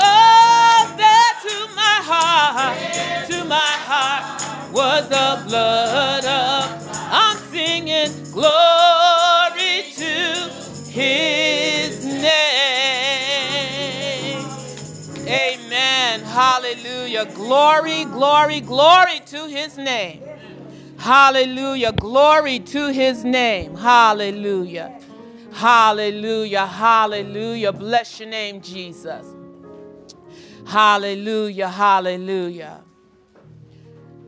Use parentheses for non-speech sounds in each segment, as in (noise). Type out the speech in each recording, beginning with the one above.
Oh, there to my heart, to my heart was the blood of. I'm singing glory to His name. Amen. Hallelujah. Glory, glory, glory to His name. Hallelujah. Glory to His name. Hallelujah. Hallelujah. Hallelujah. Bless your name, Jesus. Hallelujah. Hallelujah.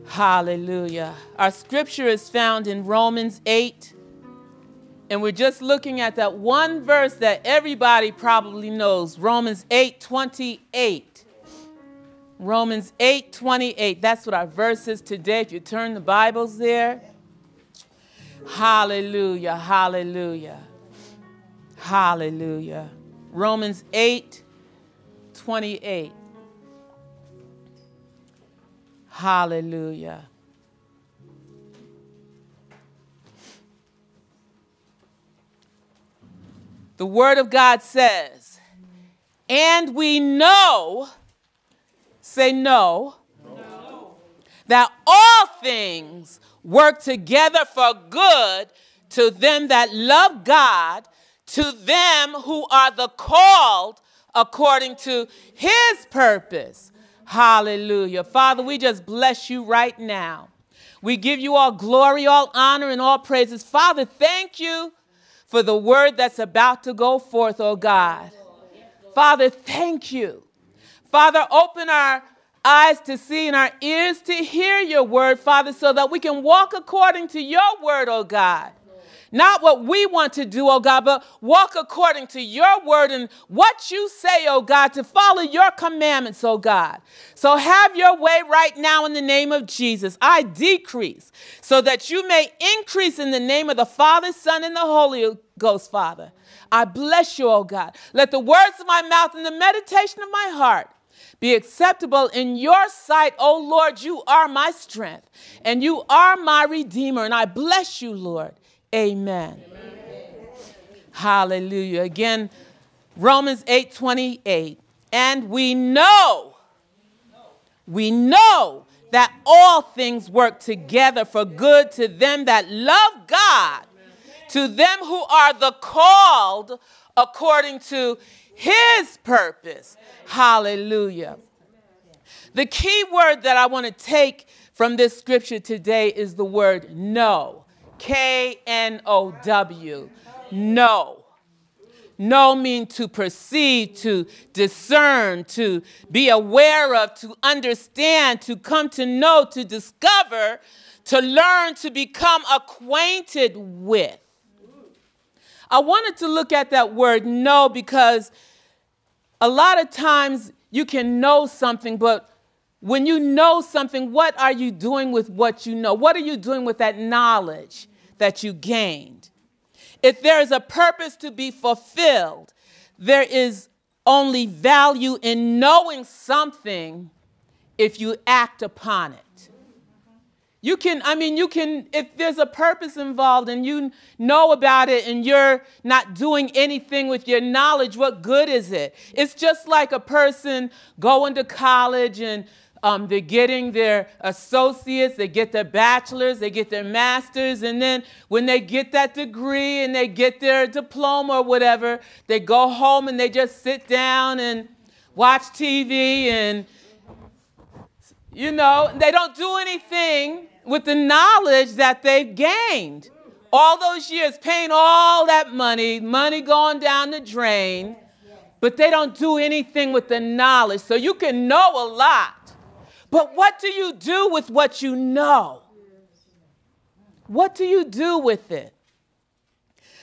Hallelujah. Our scripture is found in Romans 8. And we're just looking at that one verse that everybody probably knows Romans 8 28. Romans 8 28. That's what our verse is today. If you turn the Bibles there. Hallelujah. Hallelujah. Hallelujah. Romans 8 28. Hallelujah. The Word of God says, and we know, say no, no, that all things work together for good to them that love God to them who are the called according to his purpose. Hallelujah. Father, we just bless you right now. We give you all glory, all honor, and all praises. Father, thank you for the word that's about to go forth, oh God. Father, thank you. Father, open our eyes to see and our ears to hear your word, Father, so that we can walk according to your word, oh God. Not what we want to do, oh God, but walk according to your word and what you say, oh God, to follow your commandments, oh God. So have your way right now in the name of Jesus. I decrease so that you may increase in the name of the Father, Son, and the Holy Ghost, Father. I bless you, oh God. Let the words of my mouth and the meditation of my heart be acceptable in your sight, O Lord. You are my strength and you are my redeemer. And I bless you, Lord. Amen. Amen. Hallelujah. Again, Romans 8 28. And we know, we know that all things work together for good to them that love God, to them who are the called according to his purpose. Hallelujah. The key word that I want to take from this scripture today is the word know. K N O W. Know. Know means to perceive, to discern, to be aware of, to understand, to come to know, to discover, to learn, to become acquainted with. I wanted to look at that word know because a lot of times you can know something, but when you know something, what are you doing with what you know? What are you doing with that knowledge that you gained? If there is a purpose to be fulfilled, there is only value in knowing something if you act upon it. You can, I mean, you can, if there's a purpose involved and you know about it and you're not doing anything with your knowledge, what good is it? It's just like a person going to college and um, they're getting their associates, they get their bachelors, they get their masters, and then when they get that degree and they get their diploma or whatever, they go home and they just sit down and watch TV and, you know, they don't do anything with the knowledge that they've gained. All those years paying all that money, money going down the drain, but they don't do anything with the knowledge. So you can know a lot but what do you do with what you know? What do you do with it?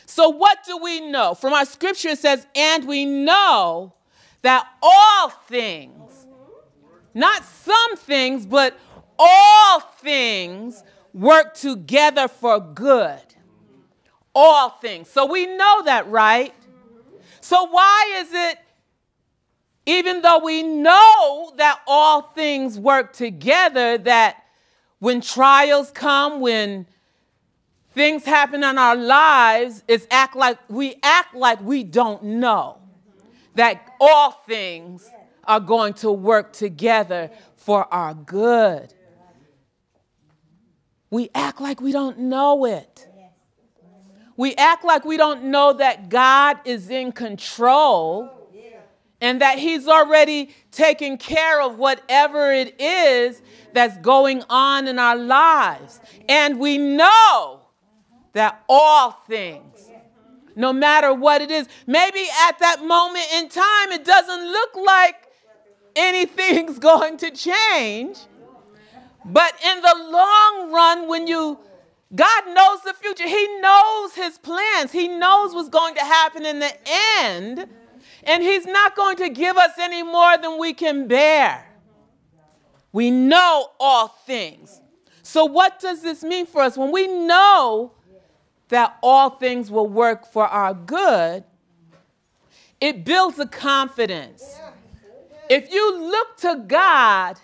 So, what do we know? From our scripture, it says, and we know that all things, not some things, but all things work together for good. All things. So, we know that, right? So, why is it even though we know that all things work together, that when trials come, when things happen in our lives, it's act like we act like we don't know. that all things are going to work together for our good. We act like we don't know it. We act like we don't know that God is in control and that He's already taken care of whatever it is that's going on in our lives. And we know that all things, no matter what it is, maybe at that moment in time, it doesn't look like anything's (laughs) going to change. But in the long run, when you God knows the future. He knows his plans. He knows what's going to happen in the end. And he's not going to give us any more than we can bear. We know all things. So, what does this mean for us? When we know that all things will work for our good, it builds a confidence. If you look to God,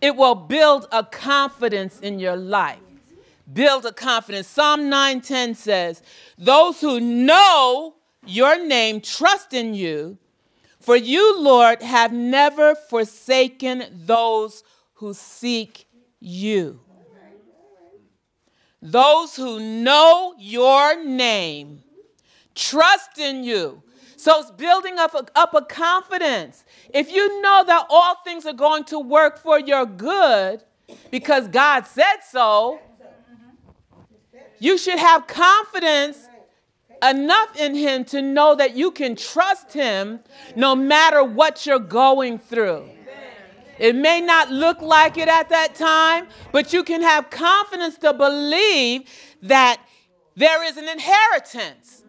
it will build a confidence in your life build a confidence. Psalm 9:10 says, "Those who know your name trust in you, for you, Lord, have never forsaken those who seek you." Those who know your name trust in you. So it's building up a, up a confidence. If you know that all things are going to work for your good because God said so, you should have confidence enough in Him to know that you can trust Him no matter what you're going through. It may not look like it at that time, but you can have confidence to believe that there is an inheritance.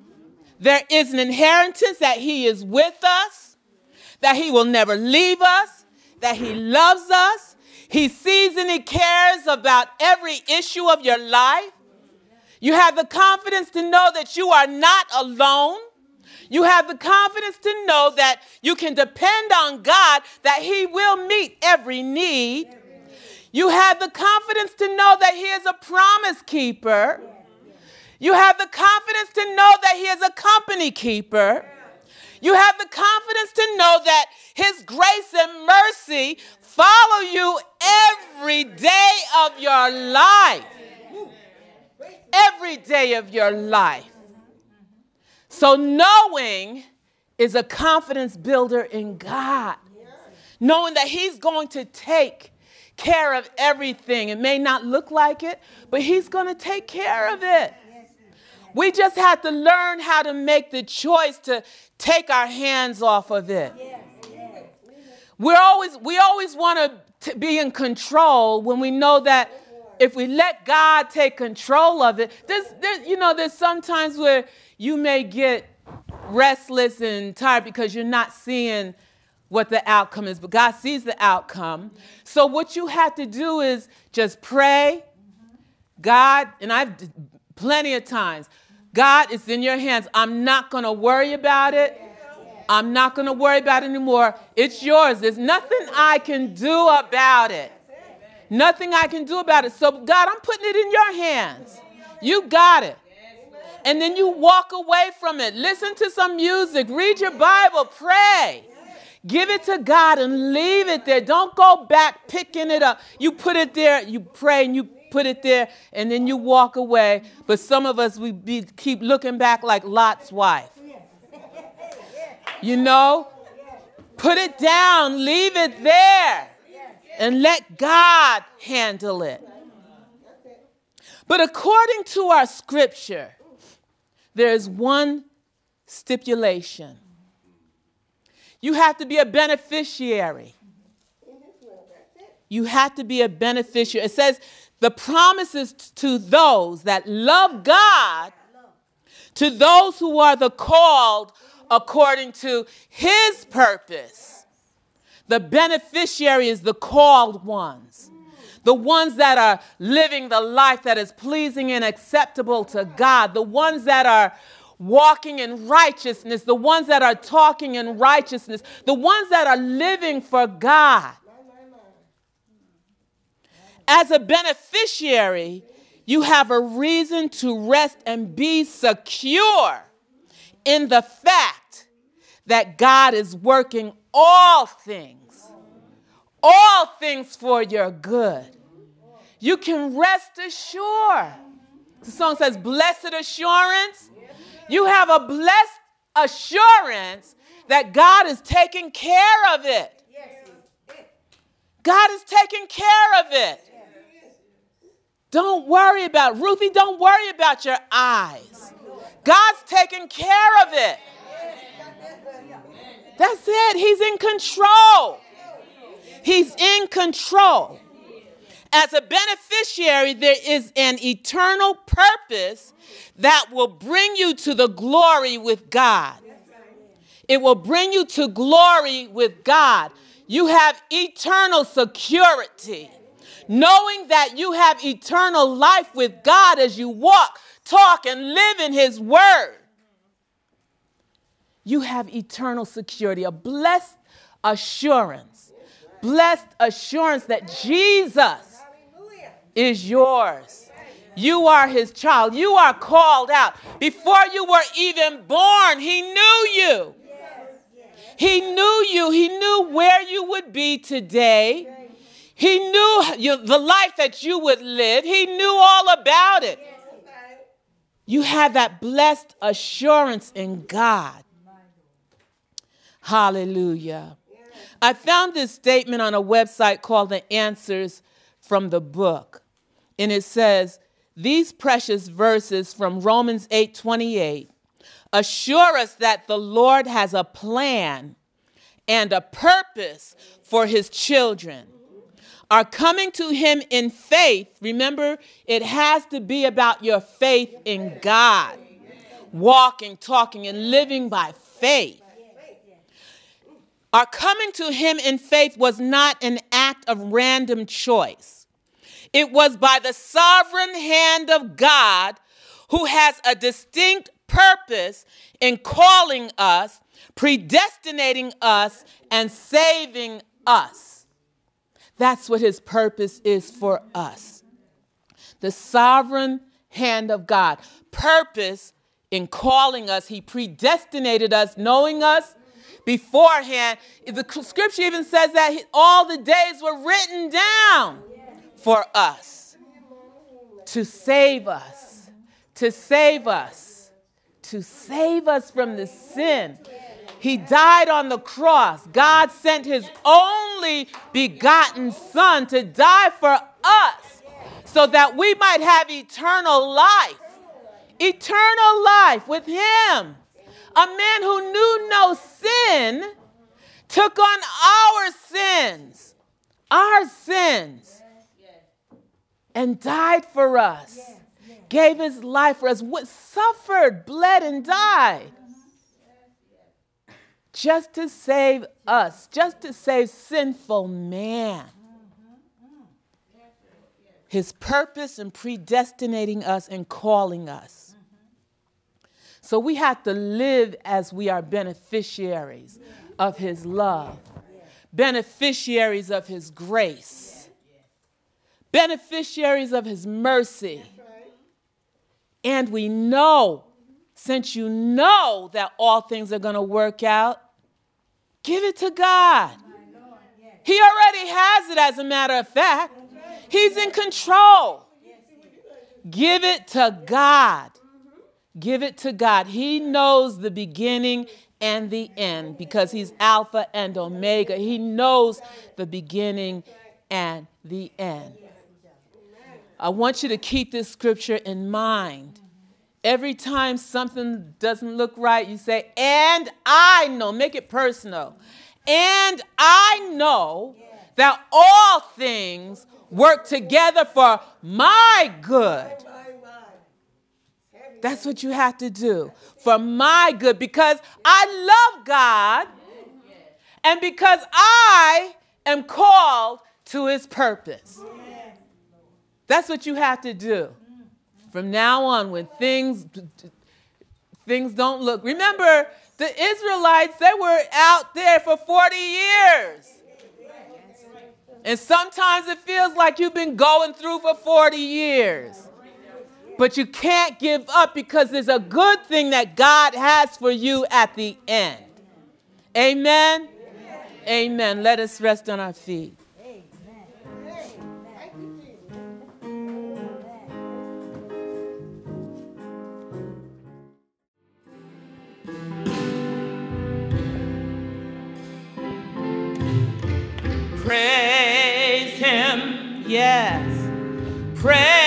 There is an inheritance that He is with us, that He will never leave us, that He loves us. He sees and He cares about every issue of your life. You have the confidence to know that you are not alone. You have the confidence to know that you can depend on God, that He will meet every need. You have the confidence to know that He is a promise keeper. You have the confidence to know that He is a company keeper. You have the confidence to know that His grace and mercy follow you every day of your life every day of your life. So, knowing is a confidence builder in God. Knowing that He's going to take care of everything. It may not look like it, but He's going to take care of it. We just have to learn how to make the choice to take our hands off of it. We're always, we always want to be in control when we know that if we let God take control of it, there's, there's, you know, there's sometimes where you may get restless and tired because you're not seeing what the outcome is, but God sees the outcome. So what you have to do is just pray. God, and I've plenty of times, God, it's in your hands. I'm not going to worry about it. I'm not going to worry about it anymore. It's yours. There's nothing I can do about it. Nothing I can do about it. So, God, I'm putting it in your hands. You got it. And then you walk away from it. Listen to some music, read your Bible, pray. Give it to God and leave it there. Don't go back picking it up. You put it there, you pray, and you put it there, and then you walk away. But some of us, we be, keep looking back like Lot's wife. You know? Put it down, leave it there and let God handle it. But according to our scripture, there is one stipulation. You have to be a beneficiary. You have to be a beneficiary. It says the promises to those that love God, to those who are the called according to his purpose. The beneficiary is the called ones, the ones that are living the life that is pleasing and acceptable to God, the ones that are walking in righteousness, the ones that are talking in righteousness, the ones that are living for God. As a beneficiary, you have a reason to rest and be secure in the fact that God is working all things, all things for your good. You can rest assured. The song says, Blessed assurance. You have a blessed assurance that God is taking care of it. God is taking care of it. Don't worry about Ruthie, don't worry about your eyes. God's taking care of it. That's it. He's in control. He's in control. As a beneficiary, there is an eternal purpose that will bring you to the glory with God. It will bring you to glory with God. You have eternal security, knowing that you have eternal life with God as you walk, talk, and live in His Word. You have eternal security, a blessed assurance, blessed assurance that Jesus is yours. You are his child. You are called out. Before you were even born, he knew you. He knew you. He knew where you would be today. He knew you, the life that you would live. He knew all about it. You have that blessed assurance in God. Hallelujah. I found this statement on a website called The Answers from the Book and it says, These precious verses from Romans 8 28 assure us that the Lord has a plan and a purpose for his children. Are coming to him in faith, remember, it has to be about your faith in God, walking, talking, and living by faith. Our coming to him in faith was not an act of random choice. It was by the sovereign hand of God who has a distinct purpose in calling us, predestinating us, and saving us. That's what his purpose is for us. The sovereign hand of God. Purpose in calling us, he predestinated us, knowing us beforehand. The scripture even says that all the days were written down for us, to save us, to save us, to save us from the sin. He died on the cross. God sent his only begotten Son to die for us so that we might have eternal life. Eternal life with him. A man who knew no sin took on our sins. Our sins and died for us, gave his life for us, suffered, bled, and died. Just to save us, just to save sinful man. His purpose in predestinating us and calling us. So we have to live as we are beneficiaries of His love, beneficiaries of His grace beneficiaries of his mercy. And we know, since you know that all things are going to work out, give it to God. He already has it, as a matter of fact. He's in control. Give it to God. Give it to God. He knows the beginning and the end because He's Alpha and Omega. He knows the beginning and the end. I want you to keep this scripture in mind. Every time something doesn't look right, you say, and I know, make it personal. And I know that all things work together for my good. That's what you have to do for my good because I love God and because I am called to his purpose. That's what you have to do. From now on, when things things don't look. Remember, the Israelites, they were out there for 40 years. And sometimes it feels like you've been going through for 40 years. But you can't give up because there's a good thing that God has for you at the end. Amen. Amen. Amen. Let us rest on our feet. Praise Him, yes. Praise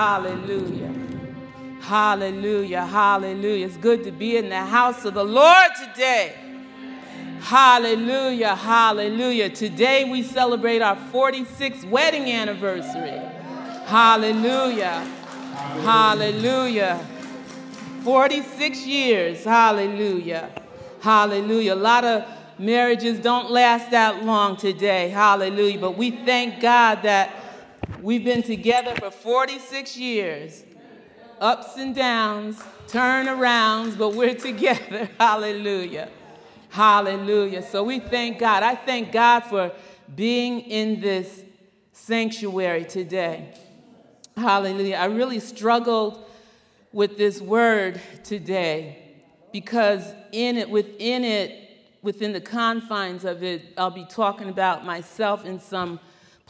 Hallelujah. Hallelujah, hallelujah. It's good to be in the house of the Lord today. Hallelujah, hallelujah. Today we celebrate our 46th wedding anniversary. Hallelujah, hallelujah. 46 years, hallelujah, hallelujah. A lot of marriages don't last that long today, hallelujah. But we thank God that we've been together for 46 years ups and downs, turnarounds, but we're (laughs) together. Hallelujah. Hallelujah. So we thank God. I thank God for being in this sanctuary today. Hallelujah. I really struggled with this word today because in it, within it, within the confines of it, I'll be talking about myself in some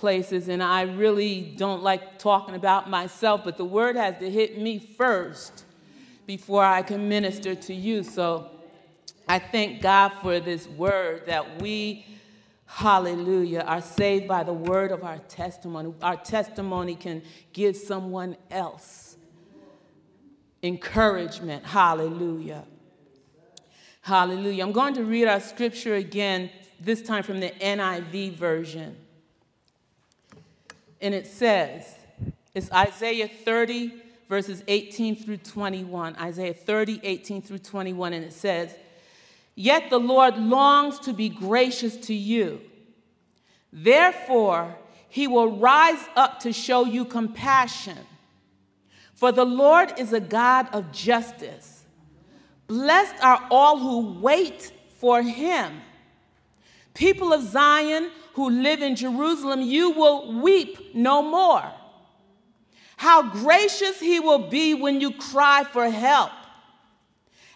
places, and I really don't like talking about myself, but the word has to hit me first before I can minister to you. So I thank God for this word that we, hallelujah, are saved by the word of our testimony. Our testimony can give someone else encouragement. Hallelujah. Hallelujah. I'm going to read our scripture again, this time from the NIV version. And it says, it's Isaiah 30, verses 18 through 21. Isaiah 30, 18 through 21. And it says, Yet the Lord longs to be gracious to you. Therefore, he will rise up to show you compassion. For the Lord is a God of justice. Blessed are all who wait for him. People of Zion who live in Jerusalem, you will weep no more. How gracious he will be when you cry for help.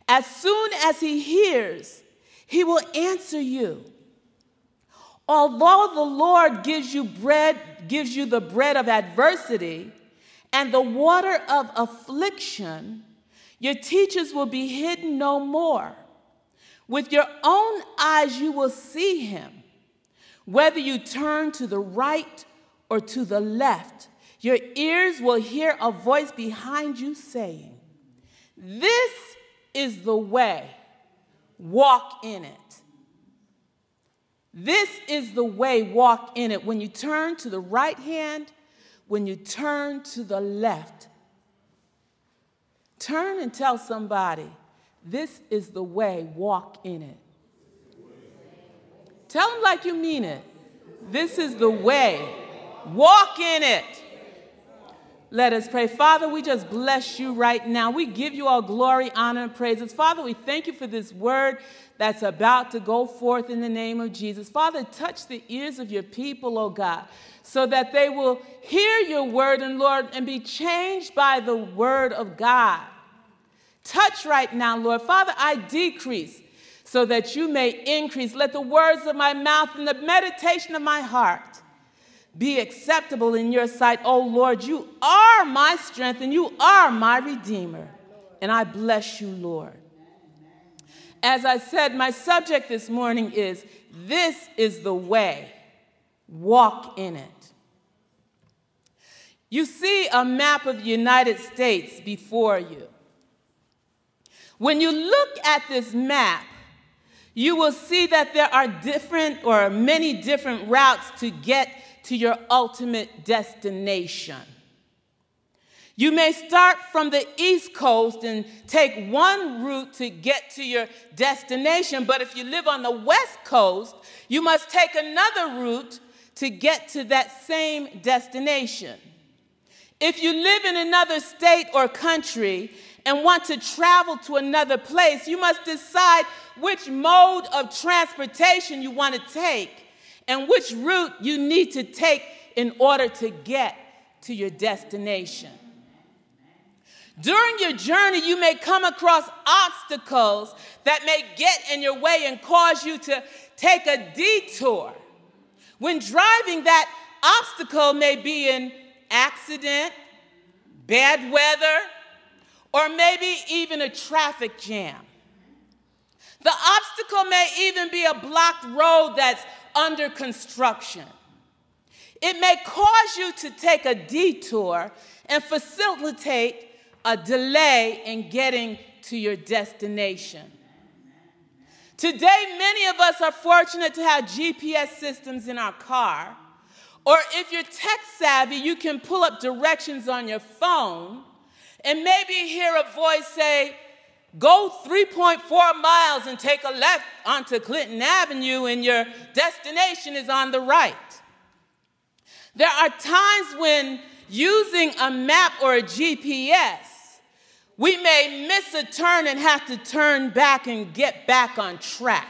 As soon as he hears, he will answer you. Although the Lord gives you bread, gives you the bread of adversity and the water of affliction, your teachers will be hidden no more. With your own eyes, you will see him. Whether you turn to the right or to the left, your ears will hear a voice behind you saying, This is the way, walk in it. This is the way, walk in it. When you turn to the right hand, when you turn to the left, turn and tell somebody, This is the way, walk in it. Tell them like you mean it. This is the way. Walk in it. Let us pray. Father, we just bless you right now. We give you all glory, honor, and praises. Father, we thank you for this word that's about to go forth in the name of Jesus. Father, touch the ears of your people, oh God, so that they will hear your word and Lord and be changed by the word of God. Touch right now, Lord. Father, I decrease so that you may increase. Let the words of my mouth and the meditation of my heart be acceptable in your sight. Oh Lord, you are my strength and you are my redeemer. And I bless you, Lord. As I said, my subject this morning is This is the way, walk in it. You see a map of the United States before you. When you look at this map, you will see that there are different or many different routes to get to your ultimate destination. You may start from the East Coast and take one route to get to your destination, but if you live on the West Coast, you must take another route to get to that same destination. If you live in another state or country and want to travel to another place, you must decide which mode of transportation you want to take and which route you need to take in order to get to your destination. During your journey, you may come across obstacles that may get in your way and cause you to take a detour. When driving, that obstacle may be an accident, bad weather, or maybe even a traffic jam. The obstacle may even be a blocked road that's under construction. It may cause you to take a detour and facilitate a delay in getting to your destination. Today, many of us are fortunate to have GPS systems in our car, or if you're tech savvy, you can pull up directions on your phone and maybe hear a voice say, Go 3.4 miles and take a left onto Clinton Avenue, and your destination is on the right. There are times when using a map or a GPS, we may miss a turn and have to turn back and get back on track.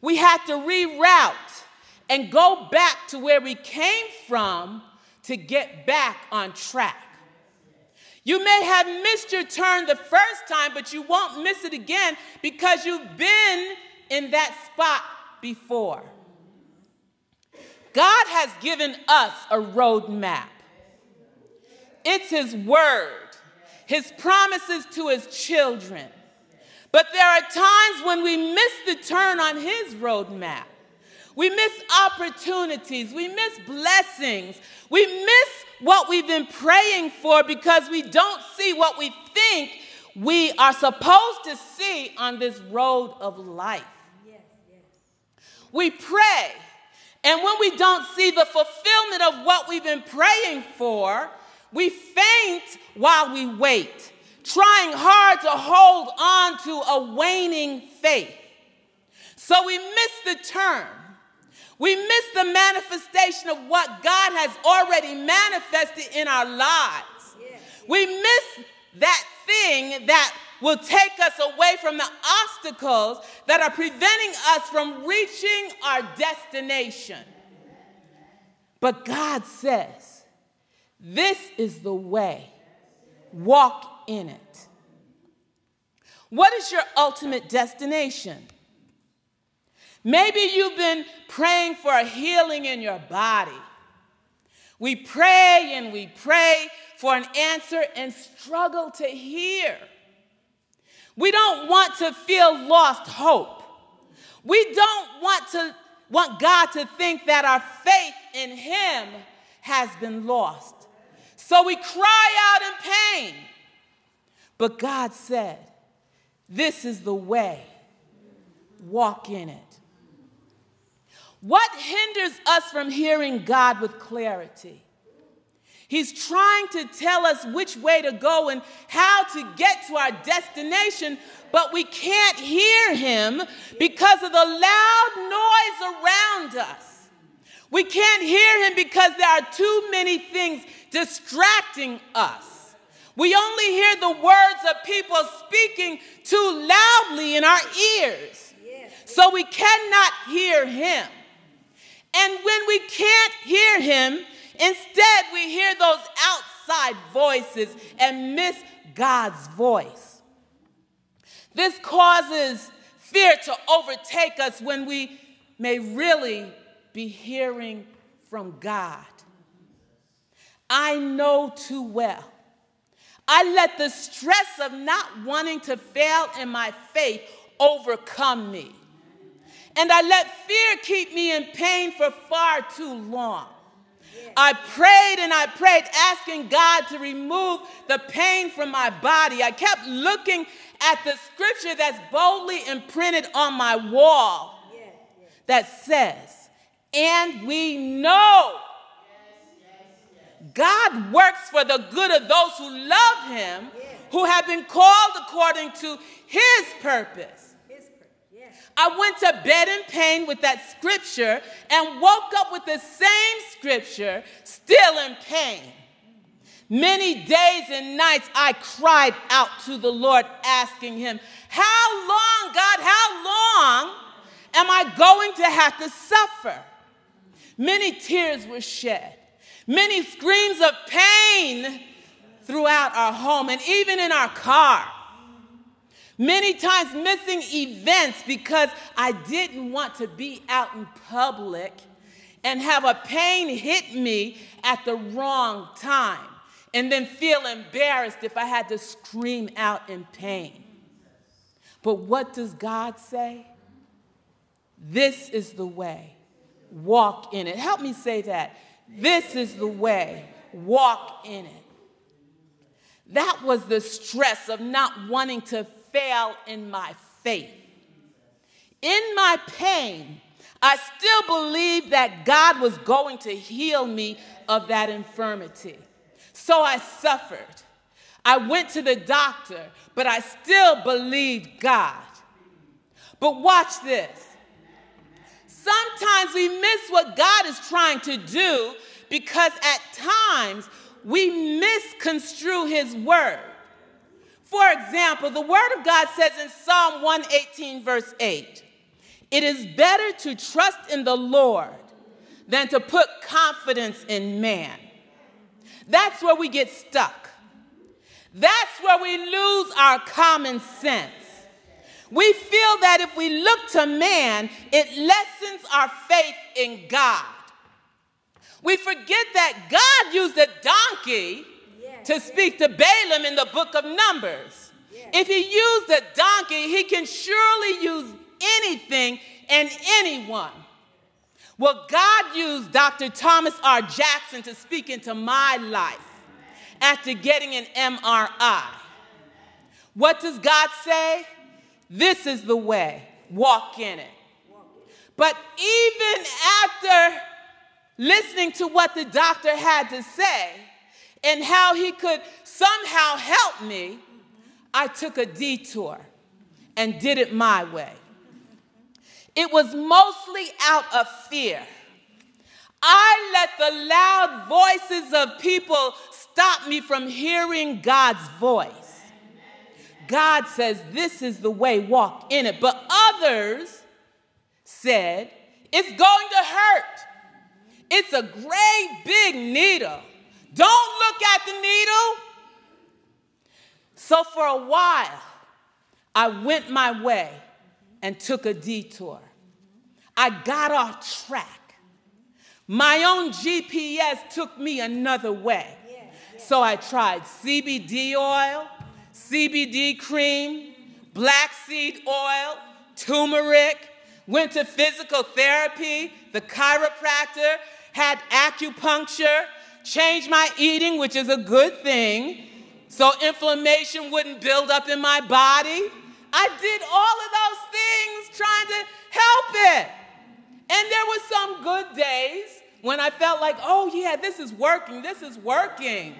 We have to reroute and go back to where we came from to get back on track. You may have missed your turn the first time, but you won't miss it again because you've been in that spot before. God has given us a roadmap. It's His word, His promises to His children. But there are times when we miss the turn on His roadmap. We miss opportunities. We miss blessings. We miss what we've been praying for because we don't see what we think we are supposed to see on this road of life. We pray, and when we don't see the fulfillment of what we've been praying for, we faint while we wait, trying hard to hold on to a waning faith. So we miss the turn. We miss the manifestation of what God has already manifested in our lives. We miss that thing that will take us away from the obstacles that are preventing us from reaching our destination. But God says, This is the way, walk in it. What is your ultimate destination? Maybe you've been praying for a healing in your body. We pray and we pray for an answer and struggle to hear. We don't want to feel lost hope. We don't want to want God to think that our faith in him has been lost. So we cry out in pain. But God said, This is the way. Walk in it. What hinders us from hearing God with clarity? He's trying to tell us which way to go and how to get to our destination, but we can't hear him because of the loud noise around us. We can't hear him because there are too many things distracting us. We only hear the words of people speaking too loudly in our ears. So we cannot hear him. And when we can't hear him, instead we hear those outside voices and miss God's voice. This causes fear to overtake us when we may really be hearing from God. I know too well. I let the stress of not wanting to fail in my faith overcome me. And I let fear keep me in pain for far too long. I prayed and I prayed, asking God to remove the pain from my body. I kept looking at the scripture that's boldly imprinted on my wall that says, And we know God works for the good of those who love Him, who have been called according to His purpose. I went to bed in pain with that scripture and woke up with the same scripture, still in pain. Many days and nights I cried out to the Lord, asking Him, How long, God, how long am I going to have to suffer? Many tears were shed, many screams of pain throughout our home and even in our car. Many times missing events because I didn't want to be out in public and have a pain hit me at the wrong time and then feel embarrassed if I had to scream out in pain. But what does God say? This is the way. Walk in it. Help me say that. This is the way. Walk in it. That was the stress of not wanting to fail in my faith. In my pain, I still believed that God was going to heal me of that infirmity. So I suffered. I went to the doctor, but I still believed God. But watch this. Sometimes we miss what God is trying to do because at times we misconstrue His word. For example, the Word of God says in Psalm 118, verse 8, it is better to trust in the Lord than to put confidence in man. That's where we get stuck. That's where we lose our common sense. We feel that if we look to man, it lessens our faith in God. We forget that God used a donkey to speak to Balaam in the book of Numbers. If he used a donkey, he can surely use anything and anyone. Well, God used Dr. Thomas R. Jackson to speak into my life after getting an MRI. What does God say? This is the way, walk in it. But even after listening to what the doctor had to say and how he could somehow help me, I took a detour and did it my way. It was mostly out of fear. I let the loud voices of people stop me from hearing God's voice. God says, This is the way, walk in it. But others said, It's going to hurt. It's a great big needle. Don't look at the needle. So for a while, I went my way and took a detour. I got off track. My own GPS took me another way. So I tried CBD oil, CBD cream, black seed oil, turmeric, went to physical therapy, the chiropractor, had acupuncture, changed my eating, which is a good thing, so inflammation wouldn't build up in my body. I did all of those things trying to help it. And there were some good days when I felt like, oh, yeah, this is working, this is working.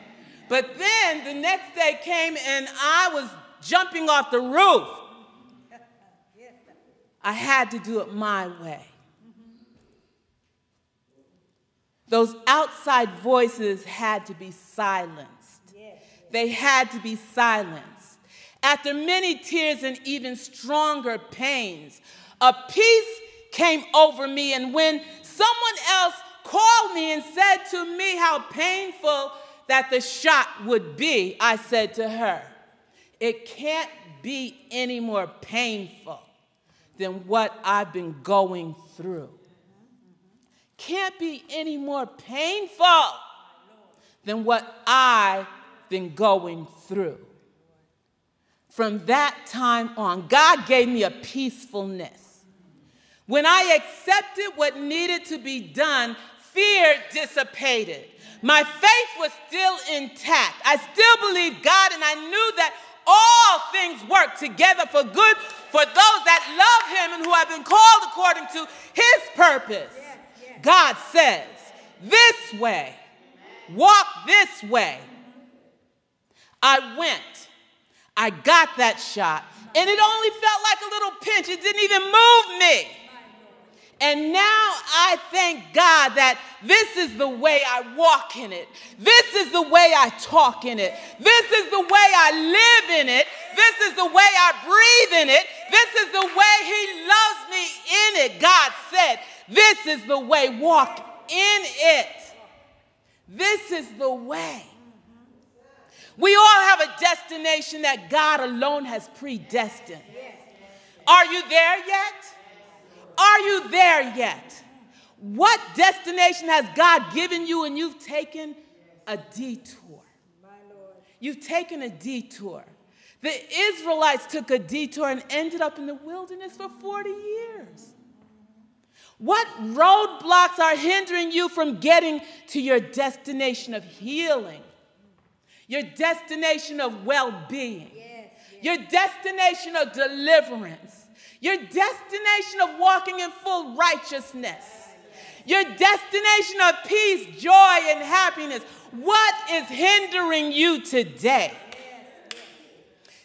But then the next day came and I was jumping off the roof. I had to do it my way. Those outside voices had to be silenced. They had to be silenced. After many tears and even stronger pains, a peace came over me. And when someone else called me and said to me how painful that the shot would be, I said to her, It can't be any more painful than what I've been going through. Can't be any more painful than what I've been going through. From that time on, God gave me a peacefulness. When I accepted what needed to be done, fear dissipated. My faith was still intact. I still believed God, and I knew that all things work together for good for those that love Him and who have been called according to His purpose. God says, This way, walk this way. I went I got that shot, and it only felt like a little pinch. It didn't even move me. And now I thank God that this is the way I walk in it. This is the way I talk in it. This is the way I live in it. This is the way I breathe in it. This is the way He loves me in it. God said, This is the way, walk in it. This is the way. We all have a destination that God alone has predestined. Are you there yet? Are you there yet? What destination has God given you and you've taken a detour? You've taken a detour. The Israelites took a detour and ended up in the wilderness for 40 years. What roadblocks are hindering you from getting to your destination of healing? your destination of well being, yes, yes. your destination of deliverance, your destination of walking in full righteousness, your destination of peace, joy, and happiness. What is hindering you today?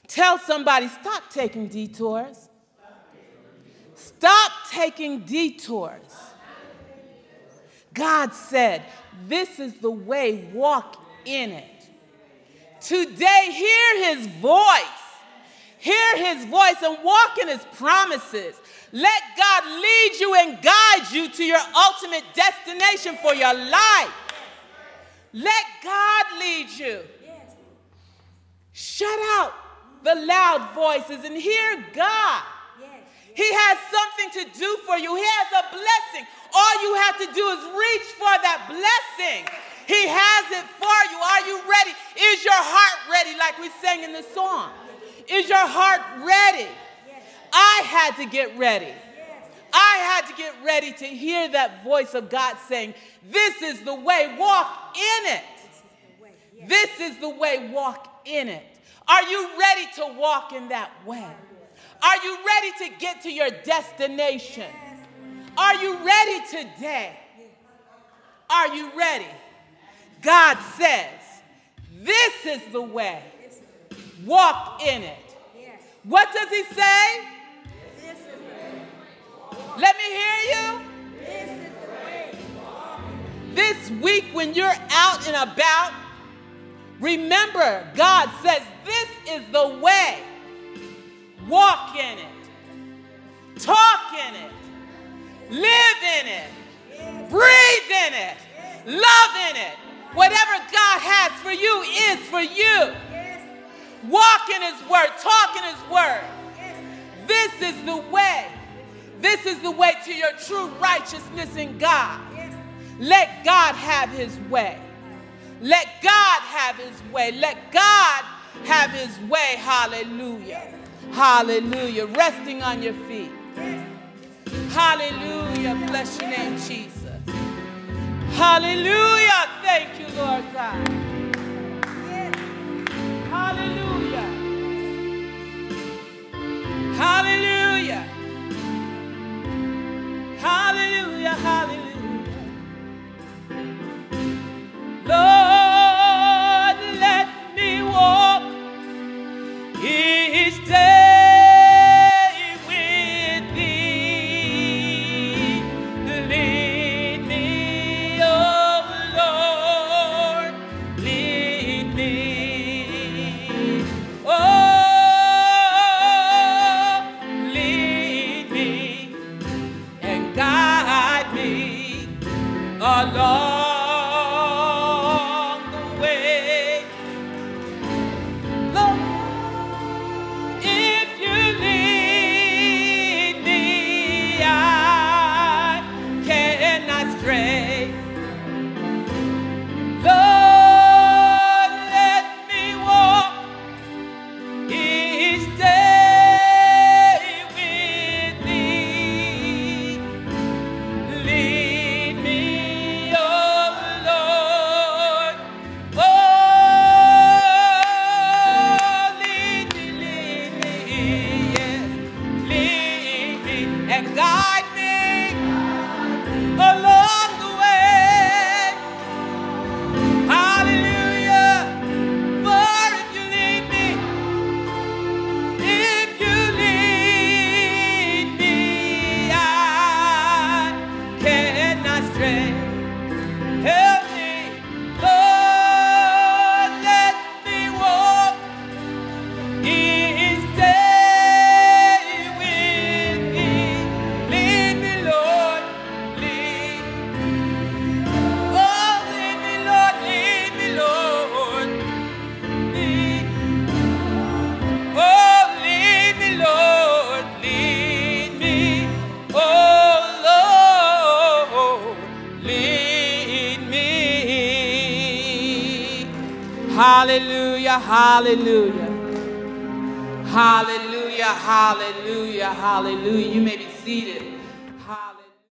Tell somebody, stop taking detours. Stop taking detours. God said, This is the way, walk in it. Today, hear his voice. Hear his voice and walk in his promises. Let God lead you and guide you to your ultimate destination for your life. Let God lead you. Shut out the loud voices and hear God. He has something to do for you. He has a blessing. All you have to do is reach for that blessing. He has it for you. Are you ready? Is your heart ready, like we sang in the song? Is your heart ready? I had to get ready. I had to get ready to hear that voice of God saying, This is the way, walk in it. This is the way, walk in it. Are you ready to walk in that way? Are you ready to get to your destination? Are you ready today? Are you ready? God says, This is the way. Walk in it. What does He say? Let me hear you. This week, when you're out and about, remember God says, This is the way. Walk in it, talk in it, live in it, breathe in it, love in it. Whatever God has for you is for you. Walk in His Word, talk in His Word. This is the way. This is the way to your true righteousness in God. Let God have His way. Let God have His way. Let God have His way. Hallelujah. Hallelujah. Resting on your feet. Hallelujah. Bless your name, Jesus. Hallelujah. Thank you,